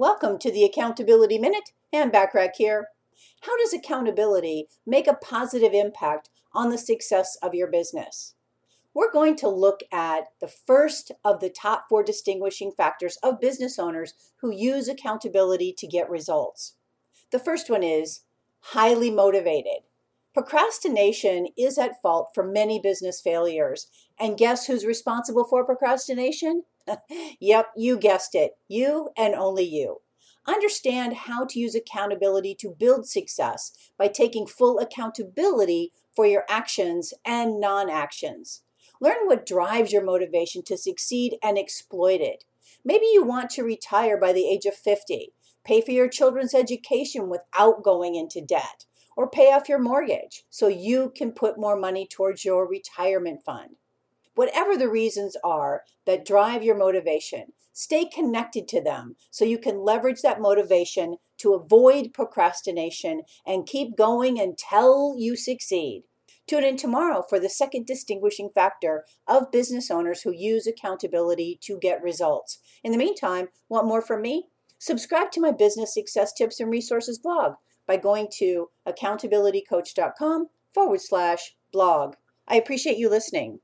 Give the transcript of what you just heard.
Welcome to the Accountability Minute. Ann Bachrach here. How does accountability make a positive impact on the success of your business? We're going to look at the first of the top four distinguishing factors of business owners who use accountability to get results. The first one is highly motivated. Procrastination is at fault for many business failures. And guess who's responsible for procrastination? yep, you guessed it. You and only you. Understand how to use accountability to build success by taking full accountability for your actions and non actions. Learn what drives your motivation to succeed and exploit it. Maybe you want to retire by the age of 50, pay for your children's education without going into debt or pay off your mortgage so you can put more money towards your retirement fund. Whatever the reasons are that drive your motivation, stay connected to them so you can leverage that motivation to avoid procrastination and keep going until you succeed. Tune in tomorrow for the second distinguishing factor of business owners who use accountability to get results. In the meantime, want more from me? Subscribe to my business success tips and resources blog by going to accountabilitycoach.com forward slash blog. I appreciate you listening.